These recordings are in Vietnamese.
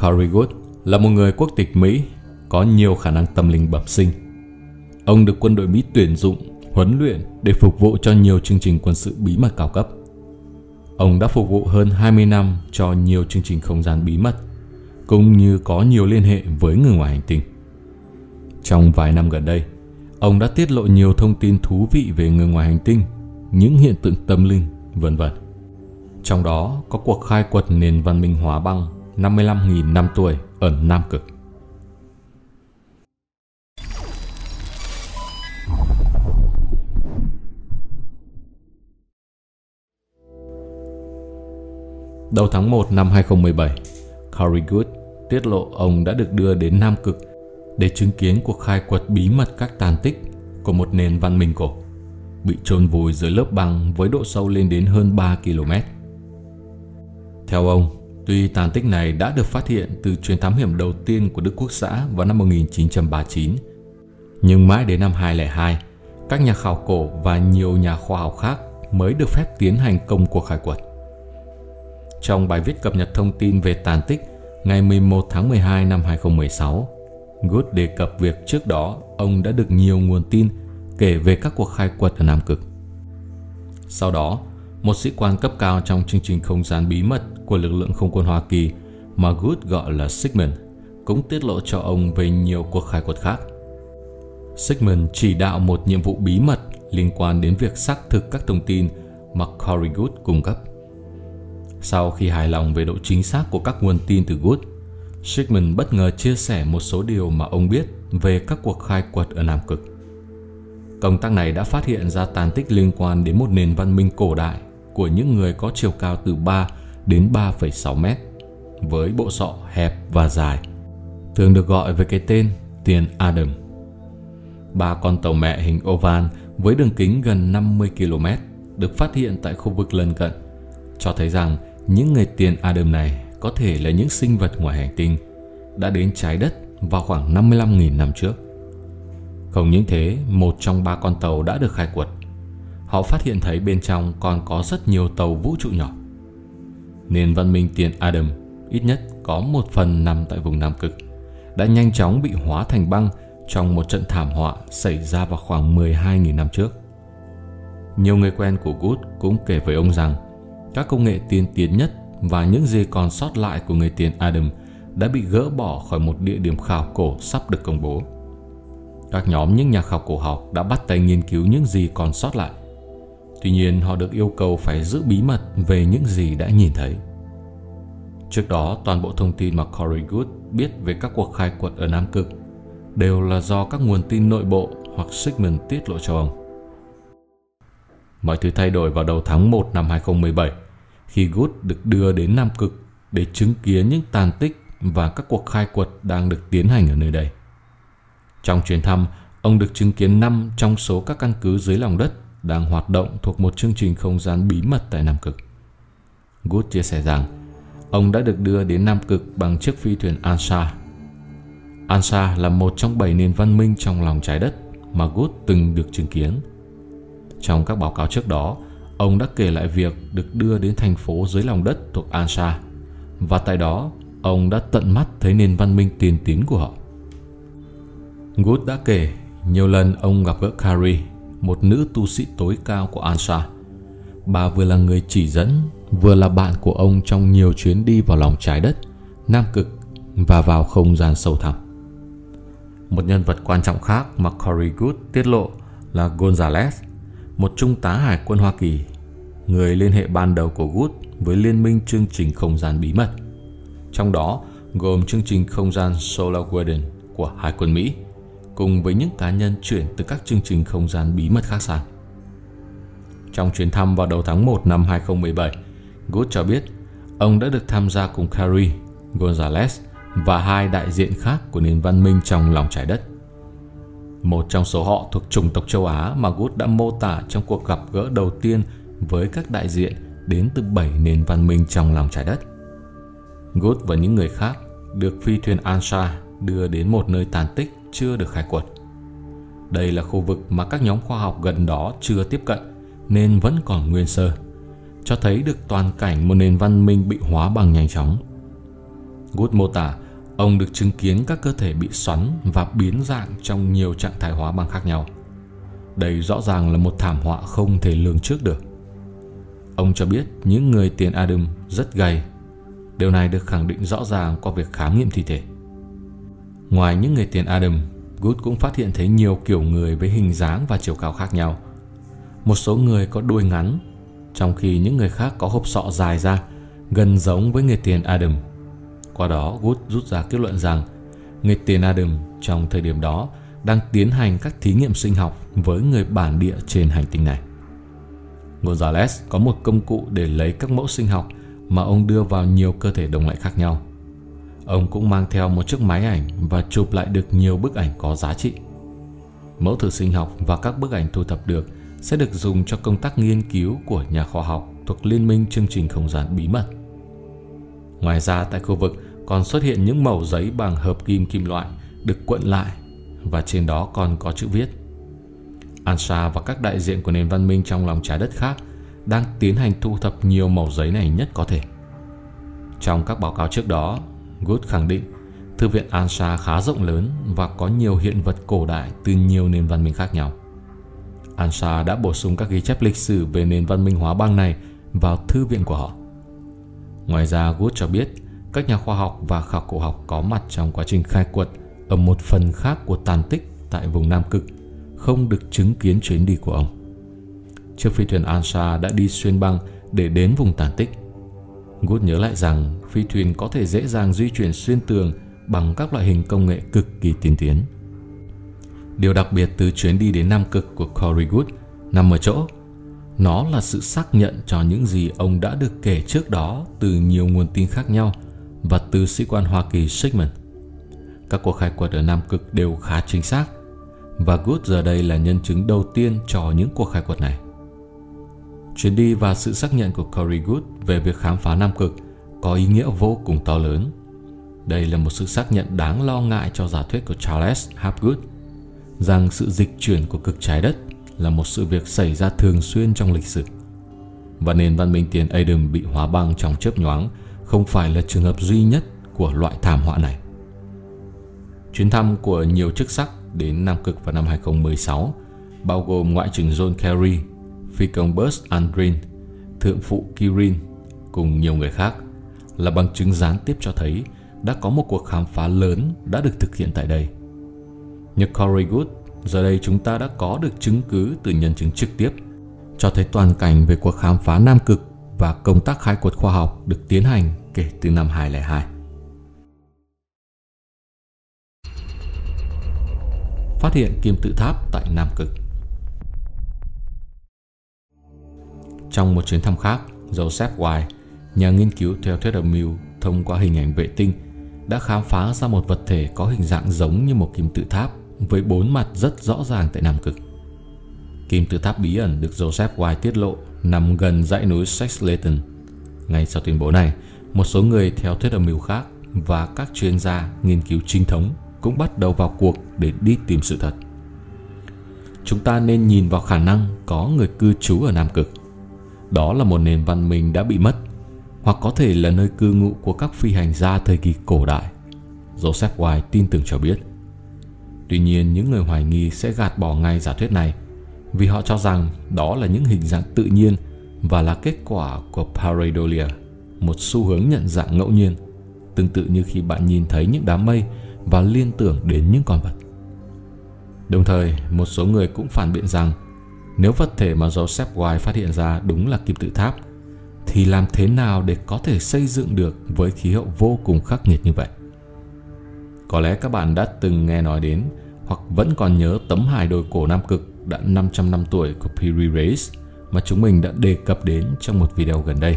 Corey Wood là một người quốc tịch Mỹ có nhiều khả năng tâm linh bẩm sinh. Ông được quân đội Mỹ tuyển dụng, huấn luyện để phục vụ cho nhiều chương trình quân sự bí mật cao cấp. Ông đã phục vụ hơn 20 năm cho nhiều chương trình không gian bí mật, cũng như có nhiều liên hệ với người ngoài hành tinh. Trong vài năm gần đây, ông đã tiết lộ nhiều thông tin thú vị về người ngoài hành tinh, những hiện tượng tâm linh, vân vân. Trong đó có cuộc khai quật nền văn minh hóa băng 55.000 năm tuổi ở Nam Cực. Đầu tháng 1 năm 2017, Corey Good tiết lộ ông đã được đưa đến Nam Cực để chứng kiến cuộc khai quật bí mật các tàn tích của một nền văn minh cổ bị chôn vùi dưới lớp băng với độ sâu lên đến hơn 3 km. Theo ông, tuy tàn tích này đã được phát hiện từ chuyến thám hiểm đầu tiên của Đức Quốc xã vào năm 1939, nhưng mãi đến năm 2002, các nhà khảo cổ và nhiều nhà khoa học khác mới được phép tiến hành công cuộc khai quật. Trong bài viết cập nhật thông tin về tàn tích ngày 11 tháng 12 năm 2016, Good đề cập việc trước đó ông đã được nhiều nguồn tin kể về các cuộc khai quật ở Nam Cực. Sau đó, một sĩ quan cấp cao trong chương trình không gian bí mật của lực lượng không quân Hoa Kỳ mà Good gọi là Sigmund cũng tiết lộ cho ông về nhiều cuộc khai quật khác. Sigmund chỉ đạo một nhiệm vụ bí mật liên quan đến việc xác thực các thông tin mà Corey Good cung cấp. Sau khi hài lòng về độ chính xác của các nguồn tin từ Good, Sigmund bất ngờ chia sẻ một số điều mà ông biết về các cuộc khai quật ở Nam Cực. Công tác này đã phát hiện ra tàn tích liên quan đến một nền văn minh cổ đại của những người có chiều cao từ 3 đến 3,6 mét, với bộ sọ hẹp và dài, thường được gọi với cái tên tiền Adam. Ba con tàu mẹ hình oval với đường kính gần 50 km được phát hiện tại khu vực lân cận, cho thấy rằng những người tiền Adam này có thể là những sinh vật ngoài hành tinh đã đến trái đất vào khoảng 55.000 năm trước. Không những thế, một trong ba con tàu đã được khai quật. Họ phát hiện thấy bên trong còn có rất nhiều tàu vũ trụ nhỏ. Nền văn minh tiền Adam ít nhất có một phần nằm tại vùng Nam Cực, đã nhanh chóng bị hóa thành băng trong một trận thảm họa xảy ra vào khoảng 12.000 năm trước. Nhiều người quen của Good cũng kể với ông rằng, các công nghệ tiên tiến nhất và những gì còn sót lại của người tiền Adam đã bị gỡ bỏ khỏi một địa điểm khảo cổ sắp được công bố. Các nhóm những nhà khảo cổ học đã bắt tay nghiên cứu những gì còn sót lại. Tuy nhiên họ được yêu cầu phải giữ bí mật về những gì đã nhìn thấy. Trước đó, toàn bộ thông tin mà Corey Good biết về các cuộc khai quật ở Nam Cực đều là do các nguồn tin nội bộ hoặc Sigmund tiết lộ cho ông. Mọi thứ thay đổi vào đầu tháng 1 năm 2017 khi Good được đưa đến Nam Cực để chứng kiến những tàn tích và các cuộc khai quật đang được tiến hành ở nơi đây. Trong chuyến thăm, ông được chứng kiến 5 trong số các căn cứ dưới lòng đất đang hoạt động thuộc một chương trình không gian bí mật tại Nam Cực. Good chia sẻ rằng, ông đã được đưa đến Nam Cực bằng chiếc phi thuyền Ansa. Ansa là một trong bảy nền văn minh trong lòng trái đất mà Good từng được chứng kiến. Trong các báo cáo trước đó, ông đã kể lại việc được đưa đến thành phố dưới lòng đất thuộc Ansa và tại đó ông đã tận mắt thấy nền văn minh tiên tiến của họ. Good đã kể nhiều lần ông gặp gỡ Carrie, một nữ tu sĩ tối cao của Ansa. Bà vừa là người chỉ dẫn, vừa là bạn của ông trong nhiều chuyến đi vào lòng trái đất, Nam Cực và vào không gian sâu thẳm. Một nhân vật quan trọng khác mà Corey Good tiết lộ là Gonzalez, một trung tá hải quân Hoa Kỳ, người liên hệ ban đầu của Good với liên minh chương trình không gian bí mật. Trong đó gồm chương trình không gian Solar Garden của Hải quân Mỹ – cùng với những cá nhân chuyển từ các chương trình không gian bí mật khác sang. Trong chuyến thăm vào đầu tháng 1 năm 2017, Good cho biết ông đã được tham gia cùng Carrie, Gonzalez và hai đại diện khác của nền văn minh trong lòng trái đất. Một trong số họ thuộc chủng tộc châu Á mà Good đã mô tả trong cuộc gặp gỡ đầu tiên với các đại diện đến từ bảy nền văn minh trong lòng trái đất. Good và những người khác được phi thuyền Ansha đưa đến một nơi tàn tích chưa được khai quật. Đây là khu vực mà các nhóm khoa học gần đó chưa tiếp cận nên vẫn còn nguyên sơ, cho thấy được toàn cảnh một nền văn minh bị hóa bằng nhanh chóng. Good mô tả ông được chứng kiến các cơ thể bị xoắn và biến dạng trong nhiều trạng thái hóa băng khác nhau. Đây rõ ràng là một thảm họa không thể lường trước được. Ông cho biết những người tiền Adam rất gầy. Điều này được khẳng định rõ ràng qua việc khám nghiệm thi thể. Ngoài những người tiền Adam, Good cũng phát hiện thấy nhiều kiểu người với hình dáng và chiều cao khác nhau. Một số người có đuôi ngắn, trong khi những người khác có hộp sọ dài ra, gần giống với người tiền Adam. Qua đó, Good rút ra kết luận rằng người tiền Adam trong thời điểm đó đang tiến hành các thí nghiệm sinh học với người bản địa trên hành tinh này. Gonzalez có một công cụ để lấy các mẫu sinh học mà ông đưa vào nhiều cơ thể đồng loại khác nhau. Ông cũng mang theo một chiếc máy ảnh và chụp lại được nhiều bức ảnh có giá trị. Mẫu thử sinh học và các bức ảnh thu thập được sẽ được dùng cho công tác nghiên cứu của nhà khoa học thuộc Liên minh chương trình không gian bí mật. Ngoài ra tại khu vực còn xuất hiện những mẩu giấy bằng hợp kim kim loại được cuộn lại và trên đó còn có chữ viết. Ansa và các đại diện của nền văn minh trong lòng trái đất khác đang tiến hành thu thập nhiều mẩu giấy này nhất có thể. Trong các báo cáo trước đó, Good khẳng định Thư viện Ansa khá rộng lớn và có nhiều hiện vật cổ đại từ nhiều nền văn minh khác nhau. Ansa đã bổ sung các ghi chép lịch sử về nền văn minh hóa băng này vào thư viện của họ. Ngoài ra, Good cho biết các nhà khoa học và khảo cổ học có mặt trong quá trình khai quật ở một phần khác của tàn tích tại vùng Nam Cực không được chứng kiến chuyến đi của ông. Chiếc phi thuyền Ansa đã đi xuyên băng để đến vùng tàn tích. Good nhớ lại rằng phi thuyền có thể dễ dàng di chuyển xuyên tường bằng các loại hình công nghệ cực kỳ tiên tiến. Điều đặc biệt từ chuyến đi đến Nam Cực của Corey Good nằm ở chỗ, nó là sự xác nhận cho những gì ông đã được kể trước đó từ nhiều nguồn tin khác nhau và từ sĩ quan Hoa Kỳ Sigmund. Các cuộc khai quật ở Nam Cực đều khá chính xác và Good giờ đây là nhân chứng đầu tiên cho những cuộc khai quật này. Chuyến đi và sự xác nhận của Corey Good về việc khám phá Nam Cực có ý nghĩa vô cùng to lớn. Đây là một sự xác nhận đáng lo ngại cho giả thuyết của Charles Hapgood rằng sự dịch chuyển của cực trái đất là một sự việc xảy ra thường xuyên trong lịch sử. Và nền văn minh tiền Adam bị hóa băng trong chớp nhoáng không phải là trường hợp duy nhất của loại thảm họa này. Chuyến thăm của nhiều chức sắc đến Nam Cực vào năm 2016 bao gồm Ngoại trưởng John Kerry, phi công Buzz Aldrin, thượng phụ Kirin cùng nhiều người khác là bằng chứng gián tiếp cho thấy đã có một cuộc khám phá lớn đã được thực hiện tại đây. Như Corey Good, giờ đây chúng ta đã có được chứng cứ từ nhân chứng trực tiếp cho thấy toàn cảnh về cuộc khám phá Nam Cực và công tác khai quật khoa học được tiến hành kể từ năm 2002. Phát hiện kim tự tháp tại Nam Cực Trong một chuyến thăm khác, Joseph White, nhà nghiên cứu theo thuyết âm mưu thông qua hình ảnh vệ tinh, đã khám phá ra một vật thể có hình dạng giống như một kim tự tháp với bốn mặt rất rõ ràng tại Nam Cực. Kim tự tháp bí ẩn được Joseph White tiết lộ nằm gần dãy núi Sexleton. Ngay sau tuyên bố này, một số người theo thuyết âm mưu khác và các chuyên gia nghiên cứu chính thống cũng bắt đầu vào cuộc để đi tìm sự thật. Chúng ta nên nhìn vào khả năng có người cư trú ở Nam Cực. Đó là một nền văn minh đã bị mất, hoặc có thể là nơi cư ngụ của các phi hành gia thời kỳ cổ đại. Joseph White tin tưởng cho biết. Tuy nhiên, những người hoài nghi sẽ gạt bỏ ngay giả thuyết này vì họ cho rằng đó là những hình dạng tự nhiên và là kết quả của pareidolia, một xu hướng nhận dạng ngẫu nhiên, tương tự như khi bạn nhìn thấy những đám mây và liên tưởng đến những con vật. Đồng thời, một số người cũng phản biện rằng nếu vật thể mà Joseph White phát hiện ra đúng là kim tự tháp, thì làm thế nào để có thể xây dựng được với khí hậu vô cùng khắc nghiệt như vậy? Có lẽ các bạn đã từng nghe nói đến hoặc vẫn còn nhớ tấm hài đồi cổ Nam Cực đã 500 năm tuổi của Piri Reis mà chúng mình đã đề cập đến trong một video gần đây.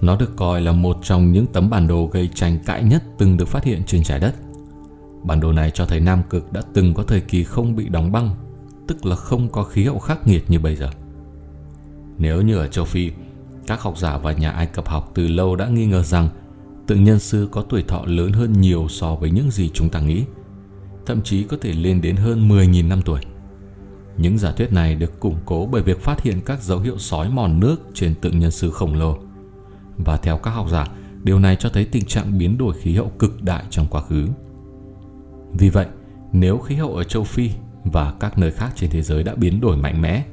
Nó được coi là một trong những tấm bản đồ gây tranh cãi nhất từng được phát hiện trên trái đất. Bản đồ này cho thấy Nam Cực đã từng có thời kỳ không bị đóng băng, tức là không có khí hậu khắc nghiệt như bây giờ. Nếu như ở châu Phi, các học giả và nhà Ai Cập học từ lâu đã nghi ngờ rằng tượng nhân sư có tuổi thọ lớn hơn nhiều so với những gì chúng ta nghĩ, thậm chí có thể lên đến hơn 10.000 năm tuổi. Những giả thuyết này được củng cố bởi việc phát hiện các dấu hiệu sói mòn nước trên tượng nhân sư khổng lồ. Và theo các học giả, Điều này cho thấy tình trạng biến đổi khí hậu cực đại trong quá khứ. Vì vậy, nếu khí hậu ở châu Phi và các nơi khác trên thế giới đã biến đổi mạnh mẽ,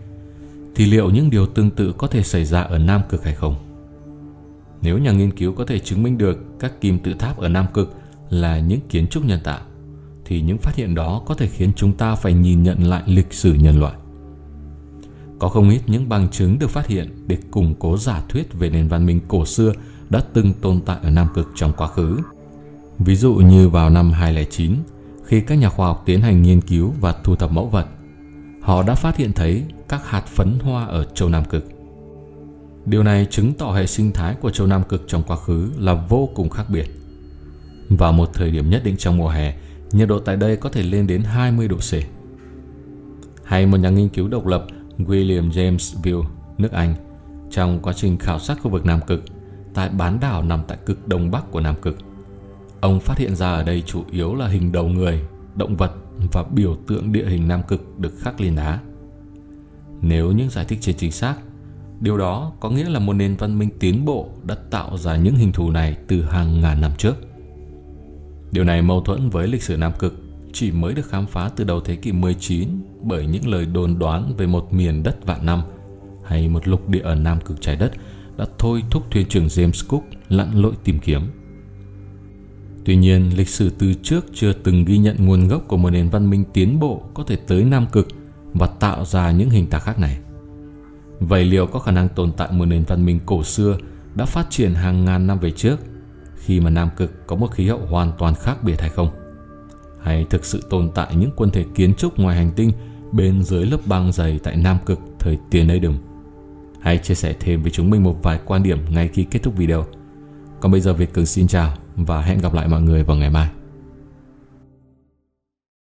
thì liệu những điều tương tự có thể xảy ra ở Nam Cực hay không? Nếu nhà nghiên cứu có thể chứng minh được các kim tự tháp ở Nam Cực là những kiến trúc nhân tạo, thì những phát hiện đó có thể khiến chúng ta phải nhìn nhận lại lịch sử nhân loại. Có không ít những bằng chứng được phát hiện để củng cố giả thuyết về nền văn minh cổ xưa đã từng tồn tại ở Nam Cực trong quá khứ. Ví dụ như vào năm 2009, khi các nhà khoa học tiến hành nghiên cứu và thu thập mẫu vật, họ đã phát hiện thấy các hạt phấn hoa ở châu Nam Cực. Điều này chứng tỏ hệ sinh thái của châu Nam Cực trong quá khứ là vô cùng khác biệt. Vào một thời điểm nhất định trong mùa hè, nhiệt độ tại đây có thể lên đến 20 độ C. Hay một nhà nghiên cứu độc lập William James Bill, nước Anh, trong quá trình khảo sát khu vực Nam Cực, tại bán đảo nằm tại cực đông bắc của Nam Cực. Ông phát hiện ra ở đây chủ yếu là hình đầu người, động vật và biểu tượng địa hình Nam Cực được khắc lên đá. Nếu những giải thích trên chính xác, điều đó có nghĩa là một nền văn minh tiến bộ đã tạo ra những hình thù này từ hàng ngàn năm trước. Điều này mâu thuẫn với lịch sử Nam Cực chỉ mới được khám phá từ đầu thế kỷ 19 bởi những lời đồn đoán về một miền đất vạn năm hay một lục địa ở Nam Cực trái đất đã thôi thúc thuyền trưởng James Cook lặn lội tìm kiếm. Tuy nhiên, lịch sử từ trước chưa từng ghi nhận nguồn gốc của một nền văn minh tiến bộ có thể tới Nam Cực và tạo ra những hình tạc khác này. Vậy liệu có khả năng tồn tại một nền văn minh cổ xưa đã phát triển hàng ngàn năm về trước khi mà Nam Cực có một khí hậu hoàn toàn khác biệt hay không? Hay thực sự tồn tại những quân thể kiến trúc ngoài hành tinh bên dưới lớp băng dày tại Nam Cực thời tiền ấy đừng? Hãy chia sẻ thêm với chúng mình một vài quan điểm ngay khi kết thúc video. Còn bây giờ Việt Cường xin chào và hẹn gặp lại mọi người vào ngày mai.